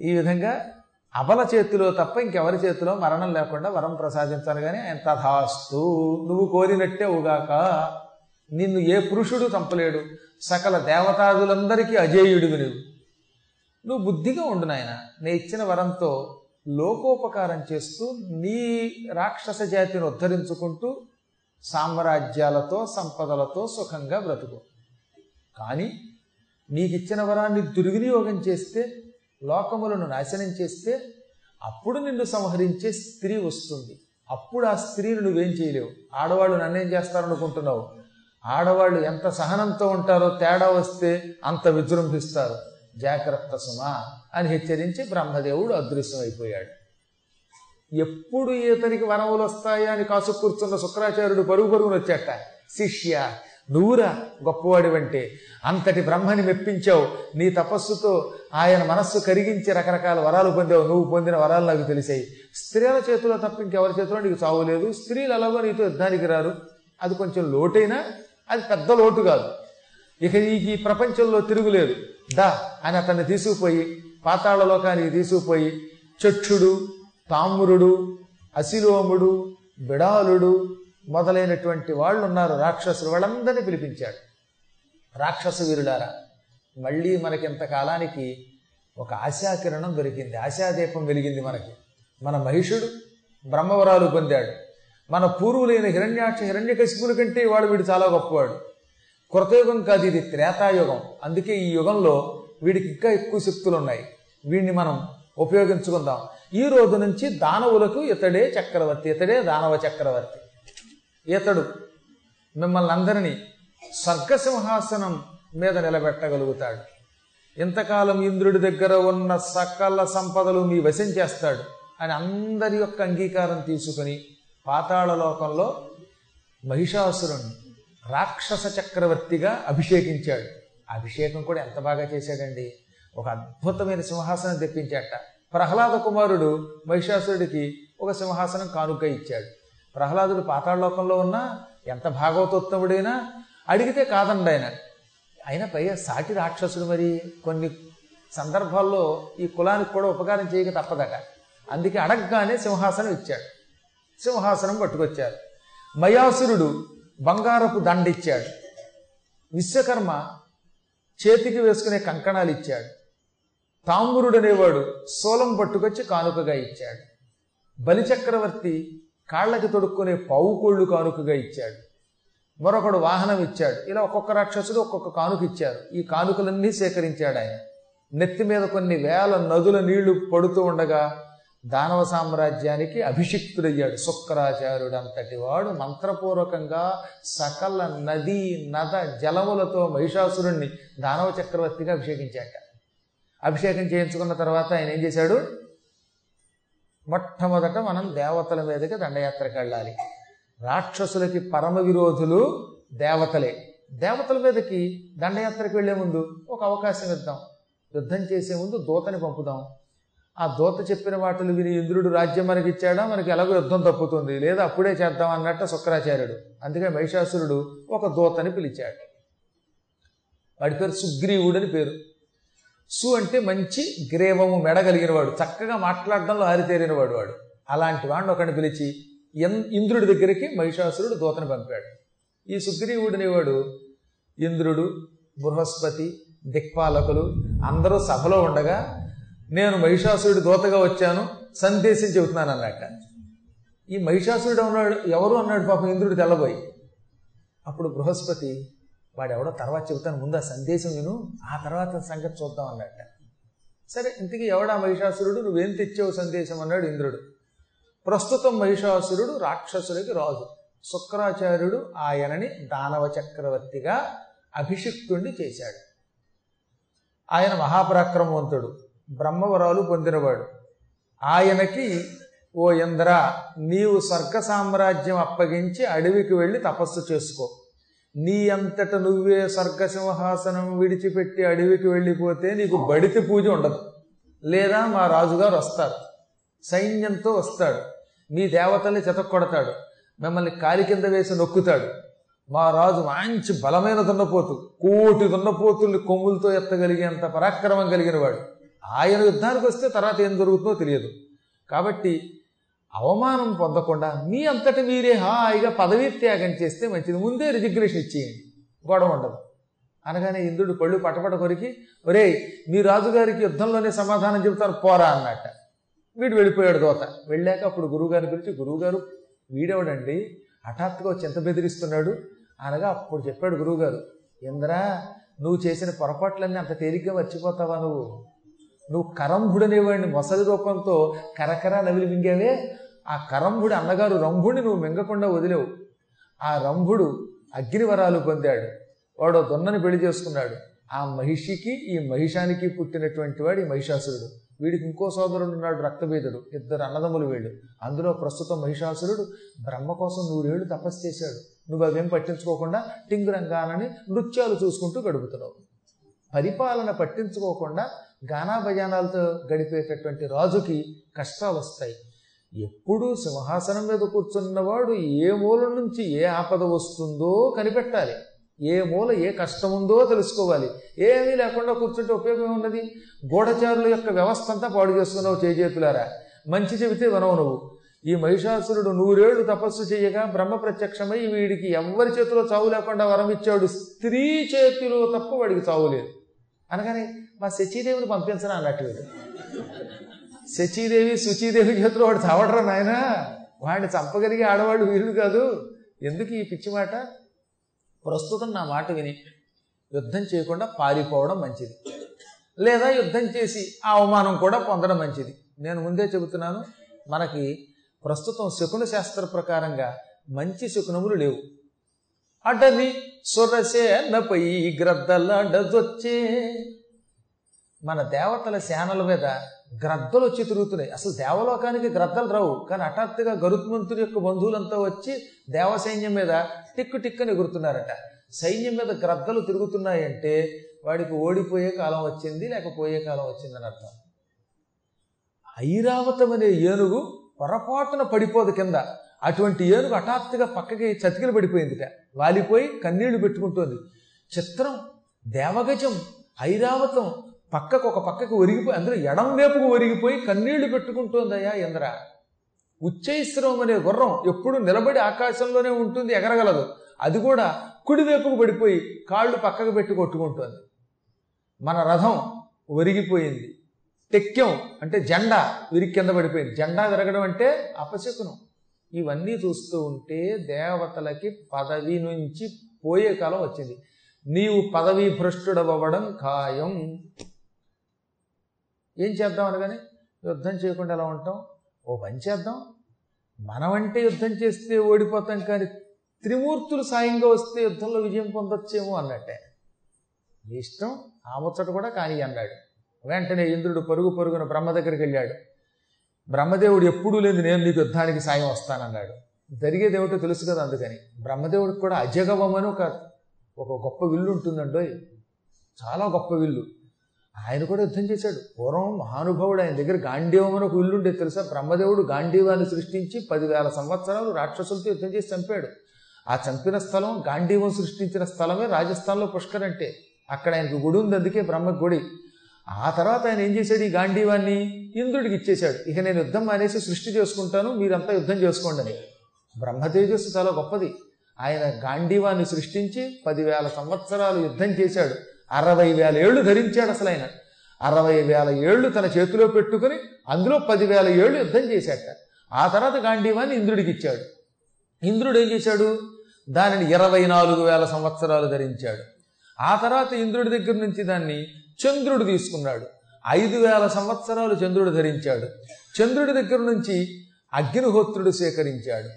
ఈ విధంగా అబల చేతిలో తప్ప ఇంకెవరి చేతిలో మరణం లేకుండా వరం ప్రసాదించాలి కానీ ఆయన తథాస్తు నువ్వు కోరినట్టే ఉగాక. నిన్ను ఏ పురుషుడు చంపలేడు. సకల దేవతాదులందరికీ అజేయుడివి నువ్వు నువ్వు బుద్ధిగా ఉండు నాయన. నే ఇచ్చిన వరంతో లోకోపకారం చేస్తూ నీ రాక్షస జాతిని ఉద్ధరించుకుంటూ సామ్రాజ్యాలతో సంపదలతో సుఖంగా బ్రతుకు. కానీ నీకిచ్చిన వరాన్ని దుర్వినియోగం చేస్తే లోకములను నాశనం చేస్తే అప్పుడు నిన్ను సంహరించే స్త్రీ వస్తుంది. అప్పుడు ఆ స్త్రీని నువ్వేం చేయలేవు. ఆడవాళ్ళు నన్నేం చేస్తారనుకుంటున్నావు? ఆడవాళ్ళు ఎంత సహనంతో ఉంటారో తేడా వస్తే అంత విజృంభిస్తారు. జాగ్రత్త సుమా అని హెచ్చరించి బ్రహ్మదేవుడు అదృశ్యమైపోయాడు. ఎప్పుడు ఇతనికి వరములు వస్తాయా అని కాసు కూర్చున్న శుక్రాచార్యుడు పరుగు పరుగునొచ్చాట శిష్య నువ్వురా గొప్పవాడివంటే. అంతటి బ్రహ్మని మెప్పించావు. నీ తపస్సుతో ఆయన మనస్సు కరిగించి రకరకాల వరాలు పొందావు. నువ్వు పొందిన వరాలు నాకు తెలిసాయి. స్త్రీల చేతిలో తప్ప ఇంకెవరి చేతిలో నీకు చావు లేదు. స్త్రీలు ఎలాగో నీతో యుద్ధానికి రారు. అది కొంచెం లోటైనా అది పెద్ద లోటు కాదు. ఇక నీకు ఈ ప్రపంచంలో తిరుగులేదు. దా అని అతన్ని తీసుకుపోయి పాతాళ లోకానికి తీసుకుపోయి చక్షుడు తామ్రుడు అశిలోముడు బిడాలుడు మొదలైనటువంటి వాళ్ళు ఉన్నారు రాక్షసులు వాళ్ళందరినీ పిలిపించాడు. రాక్షస వీరులారా మళ్ళీ మనకి ఇంతకాలానికి ఒక ఆశాకిరణం దొరికింది. ఆశాదీపం వెలిగింది మనకి. మన మహిషుడు బ్రహ్మవరాలు పొందాడు. మన పూర్వులైన హిరణ్యాక్ష హిరణ్యకశిపుల కంటే వాడు వీడు చాలా గొప్పవాడు. కృతయుగం కాదు ఇది త్రేతాయుగం. అందుకే ఈ యుగంలో వీడికి ఇంకా ఎక్కువ శక్తులు ఉన్నాయి వీడిని మనం ఉపయోగించుకుందాం. ఈ రోజు నుంచి దానవులకు ఇతడే చక్రవర్తి ఇతడే దానవ చక్రవర్తి. ఇతడు మిమ్మల్ని అందరినీ స్వర్గసింహాసనం మీద నిలబెట్టగలుగుతాడు. ఇంతకాలం ఇంద్రుడి దగ్గర ఉన్న సకల సంపదలు మీ వశం చేస్తాడు అని అందరి యొక్క అంగీకారం తీసుకుని పాతాళ లోకంలో మహిషాసురుణ్ణి రాక్షస చక్రవర్తిగా అభిషేకించాడు. అభిషేకం కూడా ఎంత బాగా చేశాడండి? ఒక అద్భుతమైన సింహాసనం తెప్పించాట. ప్రహ్లాద కుమారుడు మహిషాసురుడికి ఒక సింహాసనం కానుక ఇచ్చాడు. ప్రహ్లాదుడు పాతాళలోకంలో ఉన్నా ఎంత భాగవతోత్తముడైనా అడిగితే కాదండి ఆయన. ఆయన పైగా సాటి రాక్షసుడు మరి కొన్ని సందర్భాల్లో ఈ కులానికి కూడా ఉపకారం చేయక తప్పదట. అందుకే అడగగానే సింహాసనం ఇచ్చాడు. సింహాసనం పట్టుకొచ్చారు. మయాసురుడు బంగారపు దండిచ్చాడు. విశ్వకర్మ చేతికి వేసుకునే కంకణాలు ఇచ్చాడు. తాంబురుడు అనేవాడు సోలం పట్టుకొచ్చి కానుకగా ఇచ్చాడు. బలిచక్రవర్తి కాళ్ళకి తొడుక్కునే పావుకోళ్ళు కానుకగా ఇచ్చాడు. మరొకడు వాహనం ఇచ్చాడు. ఇలా ఒక్కొక్క రాక్షసుడు ఒక్కొక్క కానుక ఇచ్చారు. ఈ కానుకలన్నీ సేకరించాడు ఆయన. నెత్తి మీద కొన్ని వేల నదుల నీళ్ళు పడుతూ ఉండగా దానవ సామ్రాజ్యానికి అభిషిక్తుడయ్యాడు. శుక్రాచార్యుడు అంతటి వాడు మంత్రపూర్వకంగా సకల నది నద జలములతో మహిషాసురుణ్ణి దానవ చక్రవర్తిగా అభిషేకించాట. అభిషేకం చేయించుకున్న తర్వాత ఆయన ఏం చేశాడు? మొట్టమొదట మనం దేవతల మీదకి దండయాత్రకు వెళ్ళాలి. రాక్షసులకి పరమ విరోధులు దేవతలే. దేవతల మీదకి దండయాత్రకు వెళ్ళే ముందు ఒక అవకాశం ఇద్దాం. యుద్ధం చేసే ముందు దూతని పంపుదాం. ఆ దూత చెప్పిన వాటిని విని ఇంద్రుడు రాజ్యం మనకి ఇచ్చాడా? మనకి ఎలాగో యుద్ధం తప్పుతుంది. లేదా అప్పుడే చేద్దాం అన్నట్టు శుక్రాచార్యుడు. అందుకే మహిషాసురుడు ఒక దూతని పిలిచాడు. వాడి పేరు సుగ్రీవుడని పేరు. సు అంటే మంచి గ్రేవము మెడగలిగినవాడు చక్కగా మాట్లాడడంలో ఆరితేరినవాడు వాడు. అలాంటి వాడిని ఒకడిని పిలిచి ఇంద్రుడి దగ్గరికి మహిషాసురుడు దూతను పంపాడు. ఈ సుగ్రీవుడనేవాడు ఇంద్రుడు బృహస్పతి దిక్పాలకులు అందరూ సభలో ఉండగా నేను మహిషాసురుడి దూతగా వచ్చాను సందేశం చెబుతున్నాను అన్నట్ట ఈ మహిషాసురుడు అన్నాడు ఎవరు అన్నాడు పాపం ఇంద్రుడు తెల్లబోయి. అప్పుడు బృహస్పతి వాడు ఎవడో తర్వాత చెబుతాను ముందు ఆ సందేశం విను ఆ తర్వాత సంగతి చూద్దాం అన్నట్ట. సరే ఇంతకీ ఎవడా మహిషాసురుడు? నువ్వేం తెచ్చావు సందేశం అన్నాడు ఇంద్రుడు. ప్రస్తుతం మహిషాసురుడు రాక్షసులకి రాజు. శుక్రాచార్యుడు ఆయనని దానవ చక్రవర్తిగా అభిషిక్తుణ్ణి చేశాడు. ఆయన మహాపరాక్రమవంతుడు బ్రహ్మవరాలు పొందినవాడు. ఆయనకి ఓ ఇంద్ర నీవు స్వర్గ సామ్రాజ్యం అప్పగించి అడవికి వెళ్ళి తపస్సు చేసుకో. నీ అంతట నువ్వే సర్గసింహాసనం విడిచిపెట్టి అడవికి వెళ్ళిపోతే నీకు బడితి పూజ ఉండదు. లేదా మా రాజుగారు వస్తారు. సైన్యంతో వస్తాడు. మీ దేవతల్ని చెతక్కొడతాడు. మిమ్మల్ని కాలి కింద వేసి నొక్కుతాడు. మా రాజు మంచి బలమైన దున్నపోతు. కోటి దున్నపోతుల్ని కొమ్ములతో ఎత్తగలిగేంత పరాక్రమం కలిగిన వాడు ఆయన యుద్ధానికి వస్తే తర్వాత ఏం జరుగుతుందో తెలియదు. కాబట్టి అవమానం పొందకుండా మీ అంతటి మీరే హాయిగా పదవీ త్యాగం చేస్తే మంచిది. ముందే రిజిగ్నేషన్ ఇచ్చేయండి. గొడవ ఉండదు. అనగానే ఇంద్రుడు పళ్ళు పటపట కొరికి ఒరేయ్ మీ రాజుగారికి యుద్ధంలోనే సమాధానం చెబుతారు పోరా అన్నట్ట. వీడు వెళ్ళిపోయాడు దోత. వెళ్ళాక అప్పుడు గురువుగారిని పిలిచి గురువుగారు వీడెవడండి? హఠాత్తుగా చింత బెదిరిస్తున్నాడు. అనగా అప్పుడు చెప్పాడు గురువుగారు ఇంద్రా నువ్వు చేసిన పొరపాట్లన్నీ అంత తేలిగ్గా మర్చిపోతావా నువ్వు? నువ్వు కరంభుడనేవాడిని మొసలి రూపంతో కరకర నవిలి మింగావే? ఆ కరంభుడి అన్నగారు రంభుడిని నువ్వు మింగకుండా వదిలేవు. ఆ రంభుడు అగ్నివరాలు పొందాడు. వాడు దొన్నని పెళ్ళి చేసుకున్నాడు. ఆ మహిషికి ఈ మహిషానికి పుట్టినటువంటి వాడు ఈ మహిషాసురుడు. వీడికి ఇంకో సోదరుడు ఉన్నాడు రక్తభేదుడు. ఇద్దరు అన్నదమ్ములు వీళ్ళు. అందులో ప్రస్తుతం మహిషాసురుడు బ్రహ్మ కోసం నూరేళ్ళు తపస్సు చేశాడు. నువ్వు అవేం పట్టించుకోకుండా టింగురంగానని నృత్యాలు చూసుకుంటూ గడుపుతున్నావు. పరిపాలన పట్టించుకోకుండా గానా భజానాలతో గడిపేటటువంటి రాజుకి కష్టాలు వస్తాయి ఎప్పుడూ సింహాసనం మీద కూర్చున్నవాడు ఏ మూల నుంచి ఏ ఆపద వస్తుందో కనిపెట్టాలి. ఏ మూల ఏ కష్టం ఉందో తెలుసుకోవాలి. ఏమీ లేకుండా కూర్చుంటే ఉపయోగం ఉన్నది గూఢచారుల యొక్క వ్యవస్థ అంతా పాడు చేస్తున్నావు చేజేతులారా. మంచి చెబితే వినవు నువ్వు. ఈ మహిషాసురుడు నూరేళ్ళు తపస్సు చేయగా బ్రహ్మ ప్రత్యక్షమై వీడికి ఎవ్వరి చేతిలో చావు లేకుండా వరం ఇచ్చాడు. స్త్రీ చేతిలో తప్ప వాడికి చావు లేదు. అనగానే మా శచీదేవిని పంపించను? అన్నట్టు వీడు శచీదేవి శుచీదేవి చేతులు వాడు చావడరా నాయన? వాడిని చంపగలిగే ఆడవాడు వీరుడు కాదు. ఎందుకు ఈ పిచ్చి మాట? ప్రస్తుతం నా మాట విని యుద్ధం చేయకుండా పారిపోవడం మంచిది. లేదా యుద్ధం చేసి ఆ అవమానం కూడా పొందడం మంచిది. నేను ముందే చెబుతున్నాను మనకి ప్రస్తుతం శకున శాస్త్ర ప్రకారంగా మంచి శకునములు లేవు. అడ్డని సురసేనపై గ్రద్దలాడజొచ్చే. మన దేవతల సేనల మీద గ్రద్దలు వచ్చి తిరుగుతున్నాయి. అసలు దేవలోకానికి గ్రద్దలు రావు. కానీ హఠాత్తుగా గరుత్మంతుడి యొక్క బంధువులంతా వచ్చి దేవసైన్యం మీద టిక్కు టిక్కని ఎగురుతున్నారట. సైన్యం మీద గ్రద్దలు తిరుగుతున్నాయంటే వాడికి ఓడిపోయే కాలం వచ్చింది లేకపోయే కాలం వచ్చిందని అర్థం. ఐరావతం అనే ఏనుగు పొరపాటున పడిపోదు కింద. అటువంటి ఏనుగు హఠాత్తుగా పక్కకి చతికిలు పడిపోయిందిట. వాలిపోయి కన్నీళ్ళు పెట్టుకుంటోంది. చిత్రం దేవగజం ఐరావతం పక్కకు ఒక పక్కకు ఒరిగిపోయి అందులో ఎడం వైపుకు ఒరిగిపోయి కన్నీళ్ళు పెట్టుకుంటోందయ్యా ఇంద్ర. ఉచ్చైశ్రవం అనే గుర్రం ఎప్పుడు నిలబడి ఆకాశంలోనే ఉంటుంది ఎగరగలదు. అది కూడా కుడివైపుకు పడిపోయి కాళ్ళు పక్కకు పెట్టి కొట్టుకుంటోంది. మన రథం ఒరిగిపోయింది. టెక్యం అంటే జెండా విరిగి కింద పడిపోయింది. జెండా విరగడం అంటే అపశకునం. ఇవన్నీ చూస్తూ ఉంటే దేవతలకి పదవి నుంచి పోయే కాలం వచ్చింది. నీవు పదవీ భ్రష్టుడవ్వడం ఖాయం. ఏం చేద్దాం అనగానే యుద్ధం చేయకుండా ఎలా ఉంటాం? ఓ పని చేద్దాం. మనమంటే యుద్ధం చేస్తే ఓడిపోతాం కానీ త్రిమూర్తులు సాయంగా వస్తే యుద్ధంలో విజయం పొందొచ్చేమో అన్నట్టే. నీ ఇష్టం ఆ ముచ్చట కూడా కానీ అన్నాడు. వెంటనే ఇంద్రుడు పరుగు పరుగున బ్రహ్మ దగ్గరికి వెళ్ళాడు. బ్రహ్మదేవుడు ఎప్పుడూ లేదు నేను నీకు యుద్ధానికి సాయం వస్తానన్నాడు. జరిగేది ఏమిటో తెలుసు కదా అందుకని. బ్రహ్మదేవుడికి కూడా అజగవం అని ఒక ఒక గొప్ప విల్లు ఉంటుందండో చాలా గొప్ప విల్లు. ఆయన కూడా యుద్ధం చేశాడు. పూర్వం మహానుభావుడు ఆయన దగ్గర గాంధీవం అని ఒక విల్లు ఉండేది తెలుసా? బ్రహ్మదేవుడు గాంధీవాన్ని సృష్టించి పదివేల సంవత్సరాలు రాక్షసులతో యుద్ధం చేసి చంపాడు. ఆ చంపిన స్థలం గాంధీవం సృష్టించిన స్థలమే రాజస్థాన్లో పుష్కర్ అంటే అక్కడ ఆయనకు గుడి ఉంది అందుకే బ్రహ్మ గుడి ఆ తర్వాత ఆయన ఏం చేశాడు? ఈ గాంధీవాన్ని ఇంద్రుడికి ఇచ్చేశాడు. ఇక నేను యుద్ధం మానేసి సృష్టి చేసుకుంటాను మీరంతా యుద్ధం చేసుకోండి అని. బ్రహ్మ తేజస్సు చాలా గొప్పది. ఆయన గాంధీవాన్ని సృష్టించి పదివేల సంవత్సరాలు యుద్ధం చేశాడు. అరవై వేల ఏళ్ళు ధరించాడు అసలు ఆయన అరవై వేల ఏళ్ళు తన చేతిలో పెట్టుకుని అందులో పదివేల ఏళ్ళు యుద్ధం చేశాట ఆ తర్వాత గాంధీవాన్ని ఇంద్రుడికి ఇచ్చాడు. ఇంద్రుడు ఏం చేశాడు? దానిని ఇరవై నాలుగు వేల సంవత్సరాలు ధరించాడు. ఆ తర్వాత ఇంద్రుడి దగ్గర నుంచి దాన్ని చంద్రుడు తీసుకున్నాడు. ఐదు వేల సంవత్సరాలు చంద్రుడు ధరించాడు. చంద్రుడి దగ్గర నుంచి అగ్నిహోత్రుడు సేకరించాడు.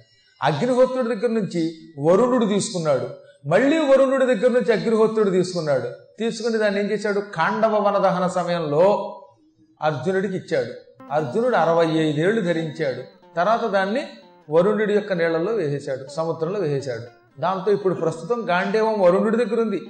అగ్నిహోత్రుడి దగ్గర నుంచి వరుణుడు తీసుకున్నాడు. మళ్ళీ వరుణుడి దగ్గర నుంచి అగ్నిహోత్రుడు తీసుకున్నాడు. తీసుకుని దాన్ని ఏం చేశాడు? కాండవ వనదహన సమయంలో అర్జునుడికి ఇచ్చాడు. అర్జునుడు అరవై ఐదేళ్ళు ధరించాడు. తర్వాత దాన్ని వరుణుడి యొక్క నీళ్ళలో వేసేశాడు. సముద్రంలో వేసేశాడు. దాంతో ఇప్పుడు ప్రస్తుతం గాంధేవం వరుణుడి దగ్గర ఉంది.